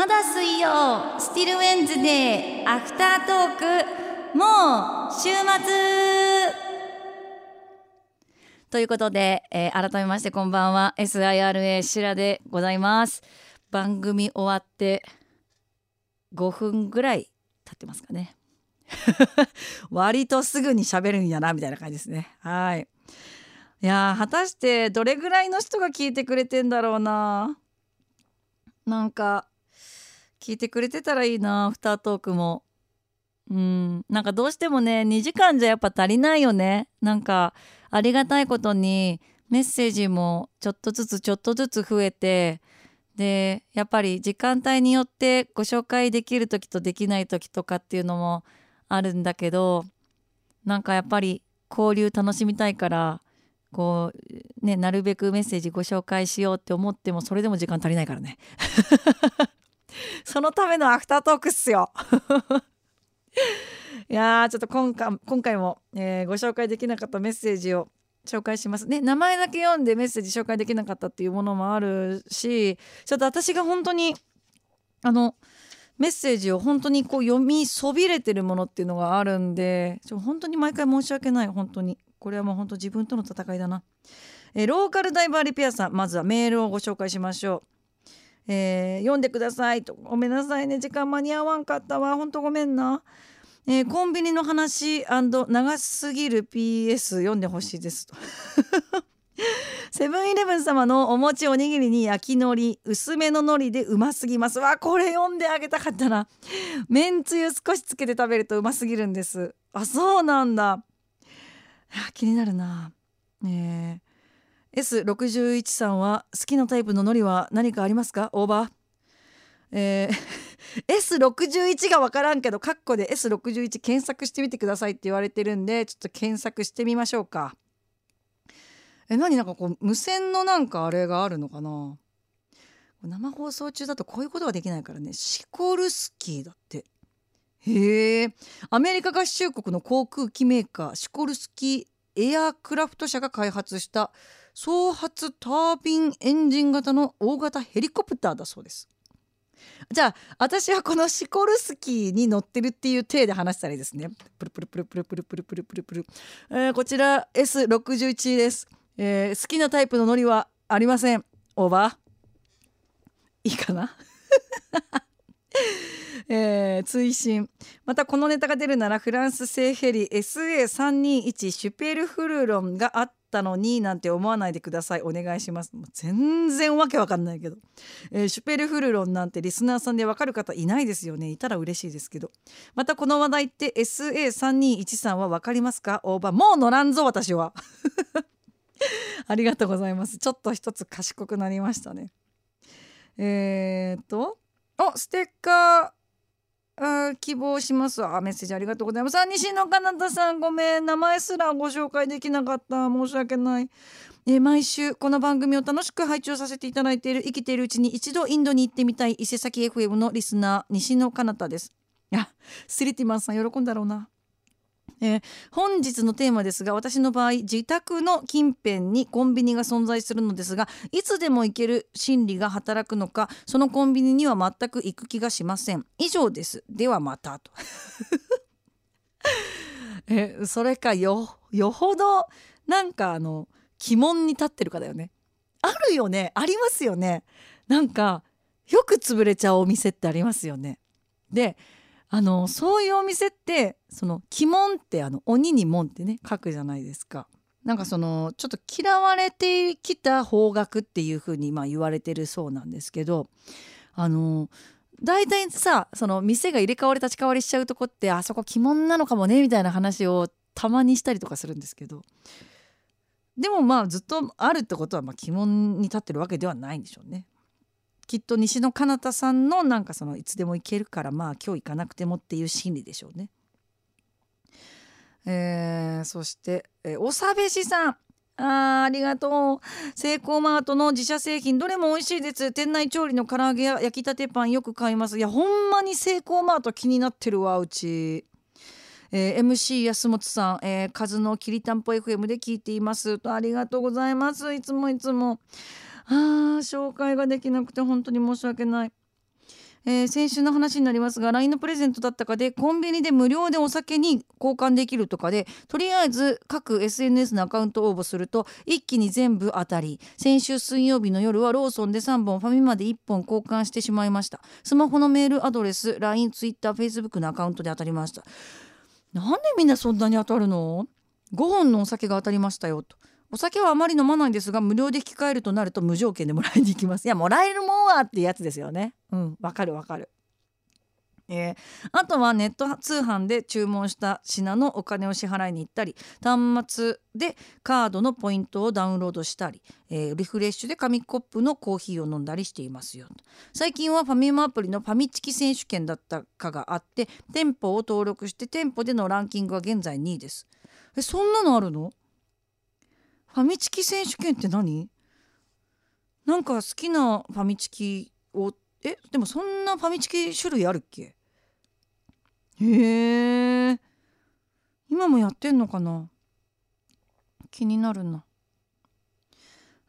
まだ水曜スティルウェンズデーアフタートークもう週末。ということで、えー改めましてこんばんは。SIRA シラでございます。番組終わって5分ぐらい経ってますかね。割とすぐに喋るんやなみたいな感じですね。はい。いや果たしてどれぐらいの人が聞いてくれてんだろうな。なんか聞いてくれてたらいいなアフタートークも。うん。なんかどうしてもね2時間じゃやっぱ足りないよね。なんかありがたいことにメッセージもちょっとずつちょっとずつ増えてでやっぱり時間帯によってご紹介できる時とできない時とかっていうのもあるんだけどなんかやっぱり交流楽しみたいからこうねなるべくメッセージご紹介しようって思ってもそれでも時間足りないからね。そのためのアフタートークっすよ。いやーちょっと今回今回も、えーご紹介できなかったメッセージを紹介します。ね名前だけ読んでメッセージ紹介できなかったっていうものもあるしちょっと私が本当にあのメッセージを本当にこう読みそびれてるものっていうのがあるんでちょ本当に毎回申し訳ない本当に。これはもう本当自分との戦いだな、えーローカルダイバーリペアさんまずはメールをご紹介しましょう。えー読んでください。とごめんなさいね。時間間に合わんかったわ。ほんとごめんな、えーコンビニの話長すぎる PS 読んでほしいです。と セブンイレブン様のお餅おにぎりに焼き海苔薄めの海苔でうますぎます。わこれ読んであげたかったな。めんつゆ少しつけて食べるとうますぎるんです。あそうなんだ。気になるな。えー S61 さんは好きなタイプの海苔は何かありますか？オーバー。えー S61 が分からんけどカッコで S61 検索してみてくださいって言われてるんでちょっと検索してみましょうか。え何なんかこう無線のなんかあれがあるのかな？生放送中だとこういうことができないからね。シコルスキーだって。へえアメリカ合衆国の航空機メーカーシコルスキーエアークラフト社が開発した双発タービンエンジン型の大型ヘリコプターだそうです。じゃあ私はこのシコルスキーに乗ってるっていう体で話したらいいですね。プルプルプルプルプルプルプルプル。プル、えーこちら S61 です、えー好きなタイプの乗りはありません。オーバー。いいかな？えー追伸。またこのネタが出るならフランス製ヘリ SA321 シュペルフルロンがあったのになんて思わないでください。お願いします。全然わけわかんないけど、えーシュペルフルロンなんてリスナーさんでわかる方いないですよね。いたら嬉しいですけど。またこの話題って SA321 さんはわかりますか？オーバーもう乗らんぞ私は。ありがとうございます。ちょっと一つ賢くなりましたね。えー、っとおステッカー。あ希望します。あメッセージありがとうございます。あ西野かなたさんごめん。名前すらご紹介できなかった。申し訳ない、えー毎週この番組を楽しく拝聴させていただいている生きているうちに一度インドに行ってみたい伊勢崎 FM のリスナー西野かなたです。いやスリティマンさん喜んだろうな。えー本日のテーマですが私の場合自宅の近辺にコンビニが存在するのですがいつでも行ける心理が働くのかそのコンビニには全く行く気がしません。以上です。ではまたと。えそれかよよほどなんかあの鬼門に立ってるかだよね。あるよね。ありますよね。なんかよく潰れちゃうお店ってありますよね。であのそういうお店ってその鬼門ってあの鬼に門ってね書くじゃないですか。なんかそのちょっと嫌われてきた方角っていう風にまあ言われてるそうなんですけどあの大体さその店が入れ替わり立ち替わりしちゃうとこってあそこ鬼門なのかもねみたいな話をたまにしたりとかするんですけどでもまあずっとあるってことはまあ鬼門に立ってるわけではないんでしょうね。きっと西野カナタさんのなんかそのいつでも行けるからまあ今日行かなくてもっていう心理でしょうね。えーそして、えーおさべしさん。あありがとう。セイコーマートの自社製品どれも美味しいです。店内調理の唐揚げや焼きたてパンよく買います。いやほんまにセイコーマート気になってるわうち。えー MC 安本さん、えー、カズのきりたんぽ FM で聞いています。とありがとうございます。いつもいつも。あー紹介ができなくて本当に申し訳ない。えー、先週の話になりますが LINE のプレゼントだったかでコンビニで無料でお酒に交換できるとかでとりあえず各 SNS のアカウント応募すると一気に全部当たり。先週水曜日の夜はローソンで3本ファミマで1本交換してしまいました。スマホのメールアドレス LINE、Twitter、Facebook のアカウントで当たりました。なんでみんなそんなに当たるの ?5 本のお酒が当たりましたよと。お酒はあまり飲まないんですが無料で引き換えるとなると無条件でもらいに行きます。いやもらえるもんはってやつですよね。うんわかるわかる。えー、あとはネット通販で注文した品のお金を支払いに行ったり端末でカードのポイントをダウンロードしたり、えー、リフレッシュで紙コップのコーヒーを飲んだりしていますよ。最近はファミマアプリのファミチキ選手権だったかがあって店舗を登録して店舗でのランキングは現在2位です。えそんなのあるの？ファミチキ選手権って何？なんか好きなファミチキをえでもそんなファミチキ種類あるっけ？へえ。今もやってんのかな？気になるな。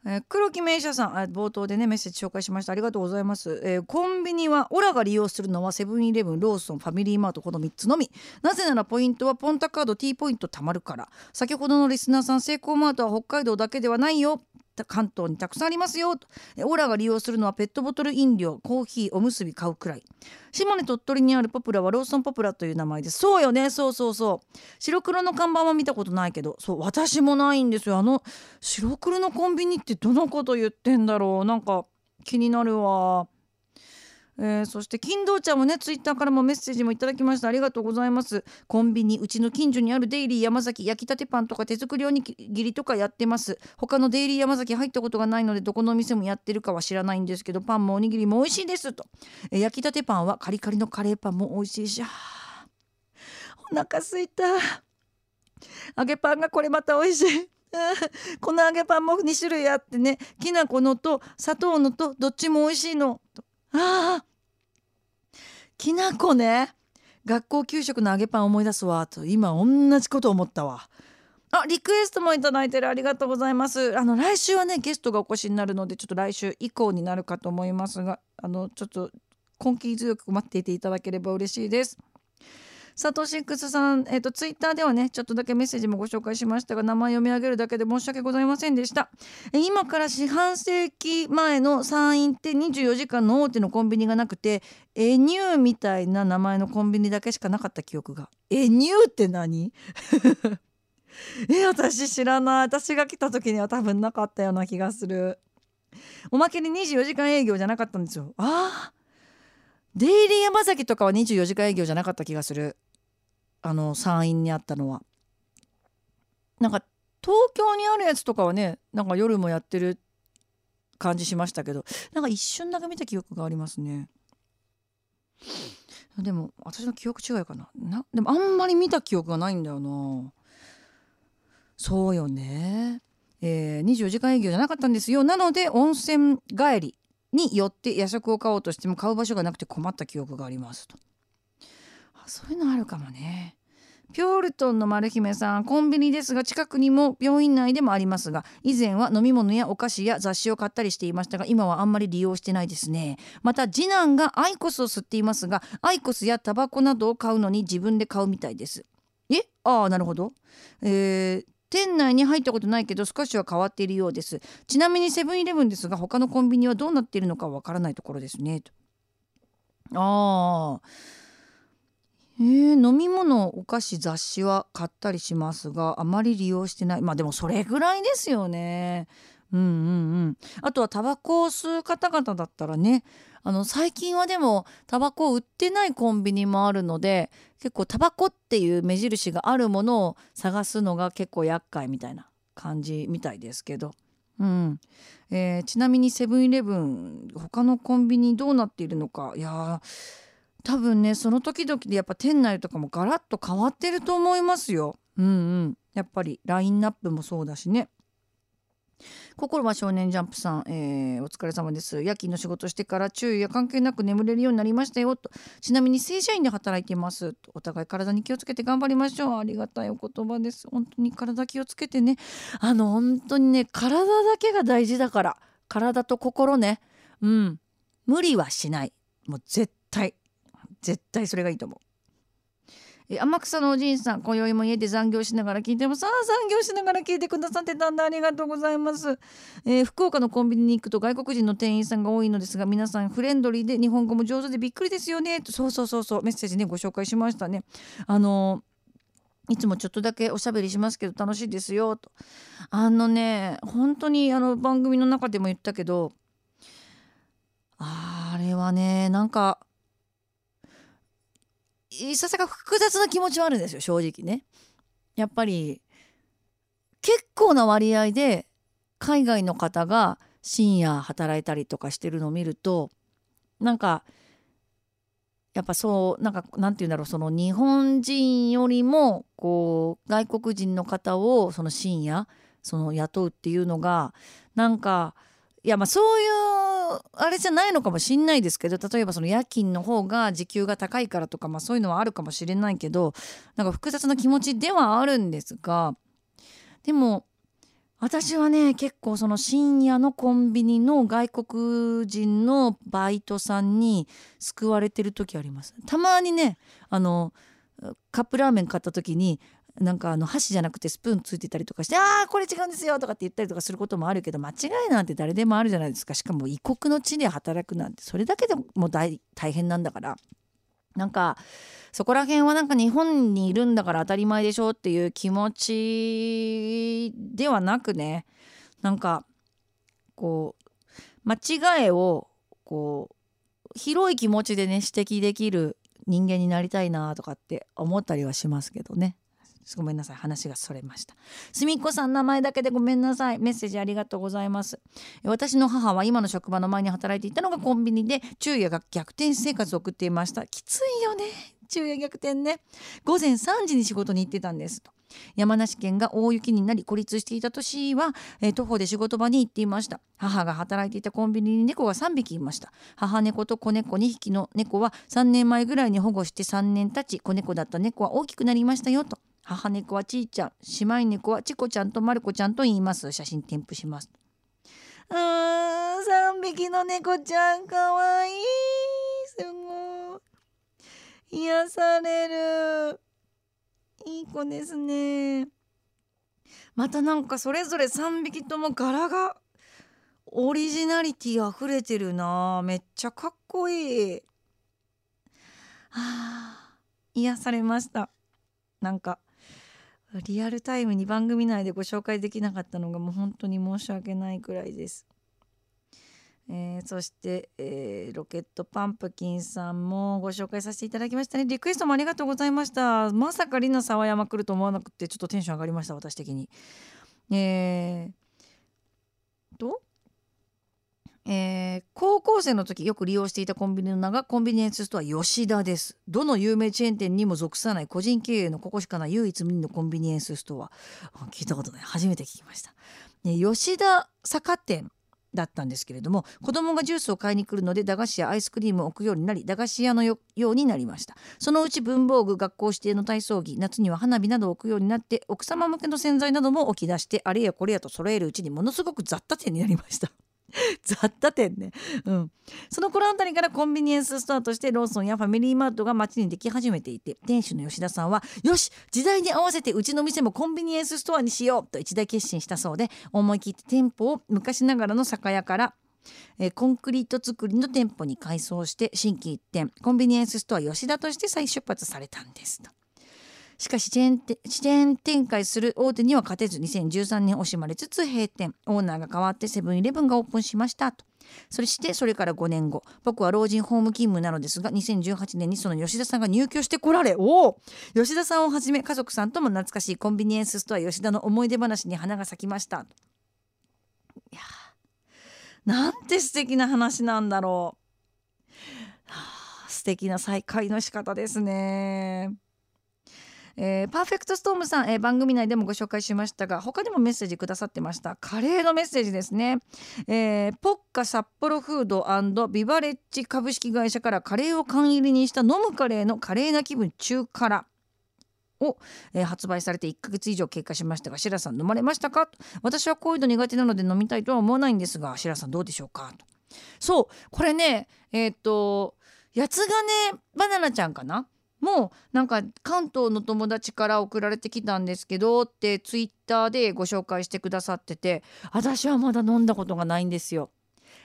えー、黒木名車さん冒頭でねメッセージ紹介しました。ありがとうございます、えー、コンビニはオラが利用するのはセブンイレブンローソンファミリーマートこの3つのみ。なぜならポイントはポンタカード T ポイント貯まるから。先ほどのリスナーさんセイコーマートは北海道だけではないよ。関東にたくさんありますよオーラが利用するのはペットボトル飲料コーヒーおむすび買うくらい。島根鳥取にあるポプラはローソンポプラという名前でそうよね。そうそうそう。白黒の看板は見たことないけど。そう私もないんですよ。あの白黒のコンビニってどのこと言ってんだろう。なんか気になるわ。えー、そして金堂ちゃんもねツイッターからもメッセージもいただきました。ありがとうございます。コンビニうちの近所にあるデイリー山崎焼きたてパンとか手作りおにぎりとかやってます。他のデイリー山崎入ったことがないのでどこのお店もやってるかは知らないんですけどパンもおにぎりも美味しいですと、えー、焼きたてパンはカリカリのカレーパンも美味しいし。お腹すいた。揚げパンがこれまた美味しい。この揚げパンも2種類あってね。きな粉のと砂糖のとどっちも美味しいの。とああきな粉ね。学校給食の揚げパン思い出すわ。と今同じこと思ったわ。あリクエストもいただいてる。ありがとうございます。あの来週はねゲストがお越しになるのでちょっと来週以降になるかと思いますがあのちょっと根気強く待っていていただければ嬉しいです。サトシックスさん、えーと、ツイッターではねちょっとだけメッセージもご紹介しましたが名前読み上げるだけで申し訳ございませんでした、今から四半世紀前の山陰って24時間の大手のコンビニがなくてエニューみたいな名前のコンビニだけしかなかった記憶が。エニューって何？え私知らない。私が来た時には多分なかったような気がする。おまけに24時間営業じゃなかったんですよ。ああデイリー山崎とかは24時間営業じゃなかった気がする。あの山陰にあったのは。なんか東京にあるやつとかはねなんか夜もやってる感じしましたけどなんか一瞬だけ見た記憶がありますね。でも私の記憶違いかな。なでもあんまり見た記憶がないんだよな。そうよね。えー、24時間営業じゃなかったんですよ。なので温泉帰り。によって夜食を買おうとしても買う場所がなくて困った記憶がありますと。あそういうのあるかもね。ピョールトンの丸姫さんコンビニですが近くにも病院内でもありますが以前は飲み物やお菓子や雑誌を買ったりしていましたが今はあんまり利用してないですね。また次男がアイコスを吸っていますがアイコスやタバコなどを買うのに自分で買うみたいです。え？ああなるほど。えー、店内に入ったことないけど少しは変わっているようです。ちなみにセブンイレブンですが他のコンビニはどうなっているのかわからないところですね。とああ。えー、飲み物お菓子雑誌は買ったりしますがあまり利用してない。まあでもそれぐらいですよね。うんうんうん。あとはタバコを吸う方々だったらねあの最近はでもタバコを売ってないコンビニもあるので結構タバコっていう目印があるものを探すのが結構厄介みたいな感じみたいですけど、うん。えー、ちなみにセブンイレブン他のコンビニどうなっているのか。いや多分ねその時々でやっぱ店内とかもガラッと変わってると思いますよ。うんうん、やっぱりラインナップもそうだしね。心は少年ジャンプさん、えー、お疲れ様です。夜勤の仕事してから注意や関係なく眠れるようになりましたよと。ちなみに正社員で働いています。とお互い体に気をつけて頑張りましょう。ありがたいお言葉です。本当に体気をつけてね。あの本当にね体だけが大事だから。体と心ね。うん。無理はしない。もう絶対。絶対それがいいと思う。天草のおじいさん今宵も家で残業しながら聞いてもさあ残業しながら聞いてくださってたんだ。ありがとうございます、えー、福岡のコンビニに行くと外国人の店員さんが多いのですが皆さんフレンドリーで日本語も上手でびっくりですよね。そうそうそうそう。メッセージねご紹介しましたね。あのいつもちょっとだけおしゃべりしますけど楽しいですよと。あのね本当にあの番組の中でも言ったけどあれはねなんかいささか複雑な気持ちはあるんですよ正直ね。やっぱり結構な割合で海外の方が深夜働いたりとかしてるのを見るとなんかやっぱそうなんかなんて言うんだろうその日本人よりもこう外国人の方をその深夜その雇うっていうのがなんかいやまあそういうあれじゃないのかもしんないですけど例えばその夜勤の方が時給が高いからとか、まあ、そういうのはあるかもしれないけどなんか複雑な気持ちではあるんですがでも私はね結構その深夜のコンビニの外国人のバイトさんに救われてる時あります。たまにねあのカップラーメン買った時になんかあの箸じゃなくてスプーンついてたりとかして「ああこれ違うんですよ」とかって言ったりとかすることもあるけど間違いなんて誰でもあるじゃないですか。しかも異国の地で働くなんて。それだけでも大変なんだから。なんかそこら辺はなんか日本にいるんだから当たり前でしょっていう気持ちではなくね。なんかこう間違いをこう広い気持ちでね指摘できる人間になりたいなとかって思ったりはしますけどね。ごめんなさい。話がそれました。すみっこさん名前だけでごめんなさい。メッセージありがとうございます。私の母は今の職場の前に働いていたのがコンビニで昼夜が逆転生活を送っていました。きついよね。昼夜逆転ね。午前3時に仕事に行ってたんです。と山梨県が大雪になり孤立していた年は、えー、徒歩で仕事場に行っていました。母が働いていたコンビニに猫が3匹いました。母猫と子猫2匹の猫は3年前ぐらいに保護して3年経ち子猫だった猫は大きくなりましたよと。母猫はちーちゃん姉妹猫はチコちゃんとまる子ちゃんと言います。写真添付します。うーん3匹の猫ちゃんかわい。いすごい。癒される。いい子ですね。またなんかそれぞれ3匹とも柄がオリジナリティ溢れてるな。めっちゃかっこいい。はあ癒されました。なんかリアルタイムに番組内でご紹介できなかったのがもう本当に申し訳ないくらいです。えー、そして、えー、ロケットパンプキンさんもご紹介させていただきましたね。リクエストもありがとうございました。まさかリナ沢山来ると思わなくてちょっとテンション上がりました私的に。えー、とえー、高校生の時よく利用していたコンビニの名がコンビニエンスストア吉田です。どの有名チェーン店にも属さない個人経営のここしかない唯一無二のコンビニエンスストア。聞いたことない。初めて聞きました、ね、吉田坂店だったんですけれども子供がジュースを買いに来るので駄菓子やアイスクリームを置くようになり駄菓子屋のようになりました。そのうち文房具学校指定の体操着夏には花火などを置くようになって奥様向けの洗剤なども置き出してあれやこれやと揃えるうちにものすごく雑多店になりました。雑貨店ね、うん、その頃あたりからコンビニエンスストアとしてローソンやファミリーマートが街にでき始めていて店主の吉田さんはよし時代に合わせてうちの店もコンビニエンスストアにしようと一大決心したそうで思い切って店舗を昔ながらの酒屋からえコンクリート作りの店舗に改装して新規一点コンビニエンスストア吉田として再出発されたんですと。しかしチェーンチェーン展開する大手には勝てず2013年惜しまれつつ閉店。オーナーが変わってセブンイレブンがオープンしましたと。そしてそれから5年後。僕は老人ホーム勤務なのですが2018年にその吉田さんが入居してこられおお!吉田さんをはじめ家族さんとも懐かしいコンビニエンスストア吉田の思い出話に花が咲きました。いやなんて素敵な話なんだろう、はあ、素敵な再会の仕方ですね。えー、パーフェクトストームさん、えー、番組内でもご紹介しましたが他でもメッセージくださってました。カレーのメッセージですね、えー、ポッカ札幌フードビバレッジ株式会社からカレーを缶入りにした飲むカレーのカレーな気分中辛。を、えー、発売されて1ヶ月以上経過しましたが白さん飲まれましたか？私はこういうの苦手なので飲みたいとは思わないんですが白さんどうでしょうか？と。そうこれねえっ、と八つ金バナナちゃんかな？もうなんか関東の友達から送られてきたんですけどってツイッターでご紹介してくださってて私はまだ飲んだことがないんですよ。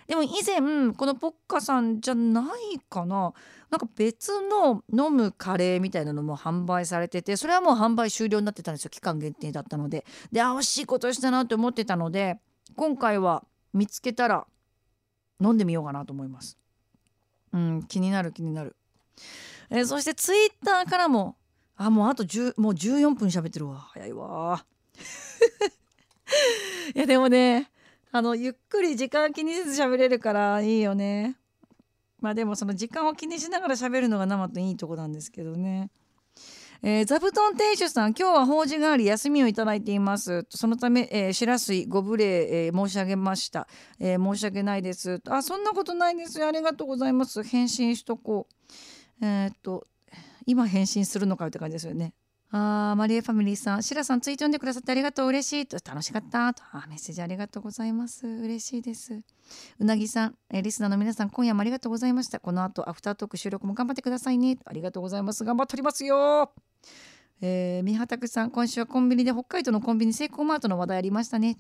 でも以前このポッカさんじゃないかな。なんか別の飲むカレーみたいなのも販売されててそれはもう販売終了になってたんですよ。期間限定だったので。であ惜しいことしたなって思ってたので今回は見つけたら飲んでみようかなと思います。うん気になる気になる。えー、そしてツイッターからもあもうあと10もう14分喋ってるわ。早いわ。いやでもねあのゆっくり時間気にせず喋れるからいいよね。まあでもその時間を気にしながら喋るのが生といいとこなんですけどね。えー、座布団亭主さん今日は法事があり休みをいただいています。そのため、えー、白水ご無礼、えー、申し上げました、え申し訳ないです。あそんなことないです。ありがとうございます。返信しとこう。えー、っと今返信するのかよって感じですよね。あマリエファミリーさん、シラさんツイート読んでくださってありがとう、嬉しいと、楽しかったと、あメッセージありがとうございます。嬉しいです。うなぎさん、えリスナーの皆さん、今夜もありがとうございました。この後、アフタートーク収録も頑張ってくださいね。ありがとうございます。頑張っておりますよ。えー、三畑さん今週はコンビニで北海道のコンビニセイコーマートの話題ありましたね、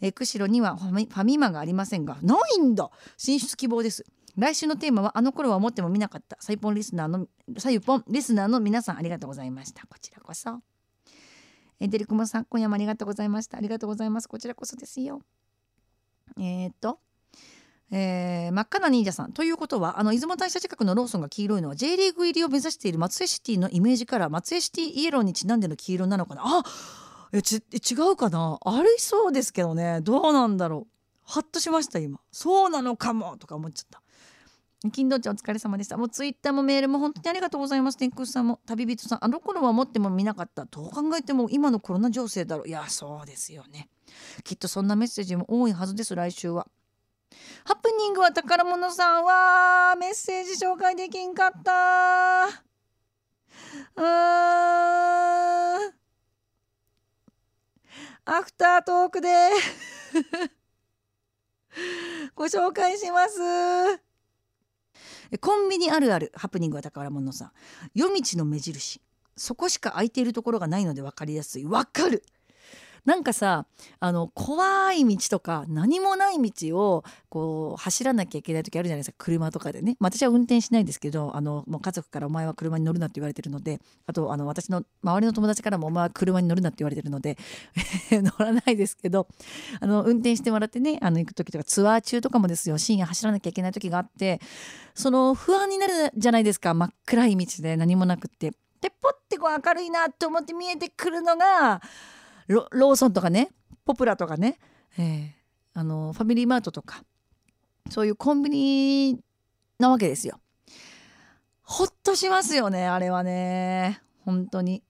えー、釧路にはファミマがありませんがないんだ進出希望です来週のテーマはあの頃は思っても見なかった。サイポンリスナーのサイポンリスナーの皆さんありがとうございました。こちらこそ。えデリクモさん今夜もありがとうございました。ありがとうございます。こちらこそですよ。えー、っとえー、真っ赤な忍者さん。ということはあの出雲大社近くのローソンが黄色いのは J リーグ入りを目指している松江シティのイメージから松江シティイエローにちなんでの黄色なのかな？あえち違うかな？ありそうですけどね。どうなんだろう。ハッとしました今。そうなのかもとか思っちゃった。金土地お疲れ様でした。もうツイッターもメールも本当にありがとうございます。天空さんも旅人さん、あの頃は思っても見なかった。どう考えても今のコロナ情勢だろう。いや、そうですよね。きっとそんなメッセージも多いはずです、来週は。ハプニングは宝物さんはメッセージ紹介できんかったうーアフタートークで ご紹介します。コンビニあるあるハプニングは宝物さん。夜道の目印。そこしか空いているところがないので分かりやすい。分かる。なんかさあの怖い道とか何もない道をこう走らなきゃいけない時あるじゃないですか。車とかでね、まあ、私は運転しないですけどあのもう家族から「お前は車に乗るな」って言われてるので。あとあの私の周りの友達からも「お前は車に乗るな」って言われてるので。乗らないですけど。あの運転してもらってねあの行く時とかツアー中とかもですよ。深夜走らなきゃいけない時があって。その不安になるじゃないですか。真っ暗い道で何もなくって。でポッてこう明るいなと思って見えてくるのがローソンとかねポプラとかね、えー、あのファミリーマートとかそういうコンビニなわけですよ。ほっとしますよねあれはね。本当に。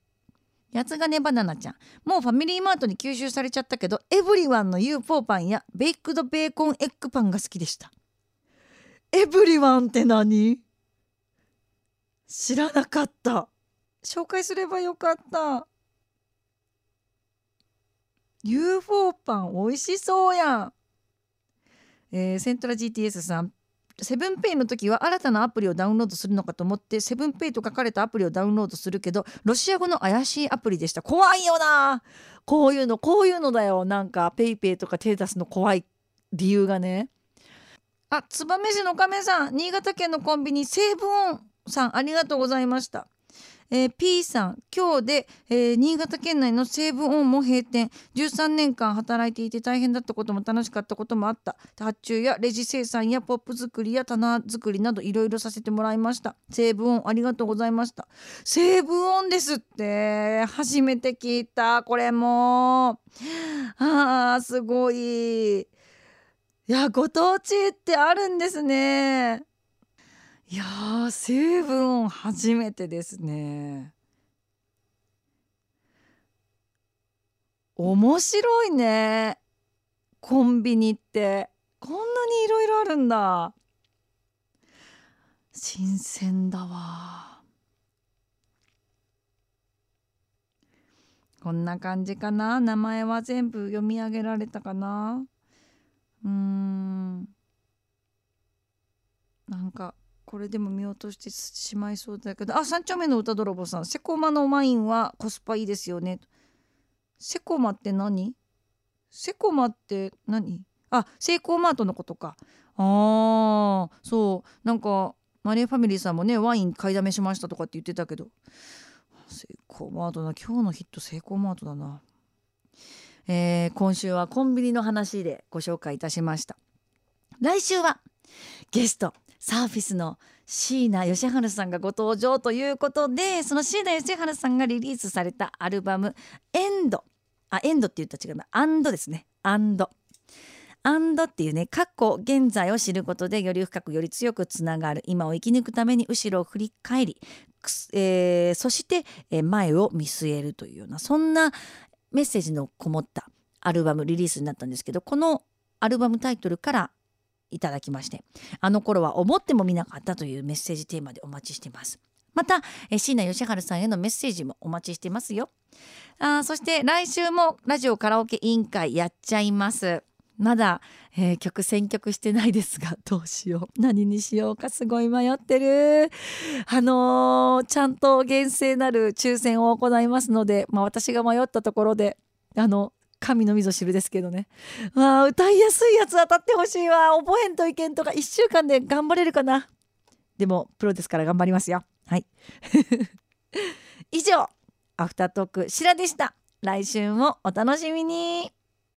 八つ金バナナちゃん。もうファミリーマートに吸収されちゃったけどエブリワンの UFO パンやベイクドベーコンエッグパンが好きでした。エブリワンって何？知らなかった。紹介すればよかった。UFO パン美味しそうやん、えー、セントラ GTS さん。セブンペイの時は新たなアプリをダウンロードするのかと思ってセブンペイと書かれたアプリをダウンロードするけどロシア語の怪しいアプリでした。怖いよな。こういうのこういうのだよ。なんかペイペイとか手出すの怖い理由がね。あ燕市の亀さん。新潟県のコンビニセーブオンさん。ありがとうございました。えー、P さん今日で、えー、新潟県内のセーブオンも閉店。13年間働いていて大変だったことも楽しかったこともあった。発注やレジ生産やポップ作りや棚作りなどいろいろさせてもらいました。西武オンありがとうございました。西武オンですって。初めて聞いたこれも。あーすごい。いやご当地ってあるんですね。いやー成分初めてですね。面白いね。コンビニって。こんなにいろいろあるんだ。新鮮だわ。こんな感じかな。名前は全部読み上げられたかな。うん。なんかこれでも見落としてしまいそうだけど。あ三丁目の歌泥棒さん。セコマのワインはコスパいいですよね。セコマって何？セコマって何？あセイコーマートのことか。あーそう。なんかマリーファミリーさんもねワイン買いだめしましたとかって言ってたけど。セイコーマートな今日のヒットセイコーマートだな。えー、今週はコンビニの話でご紹介いたしました。来週はゲスト。サーフィスの椎名義治さんがご登場ということでその椎名義治さんがリリースされたアルバム「エンド」あエンドって言った違うな「アンド」ですね「アンド」アンドっていうね過去現在を知ることでより深くより強くつながる今を生き抜くために後ろを振り返り、えー、そして前を見据えるというようなそんなメッセージのこもったアルバムリリースになったんですけどこのアルバムタイトルからいただきましてあの頃は思ってもみなかったというメッセージテーマでお待ちしています。また椎名義治さんへのメッセージもお待ちしてますよ。あそして来週もラジオカラオケ委員会やっちゃいます。まだ、えー、曲選曲してないですが どうしよう。何にしようかすごい迷ってる。あのー、ちゃんと厳正なる抽選を行いますので、まあ、私が迷ったところであの神のみぞ知るですけどね。わあ歌いやすいやつ当たってほしいわ。覚えんといけんとか1週間で頑張れるかな。でもプロですから頑張りますよ。はい。以上アフタートークシラでした。来週もお楽しみに。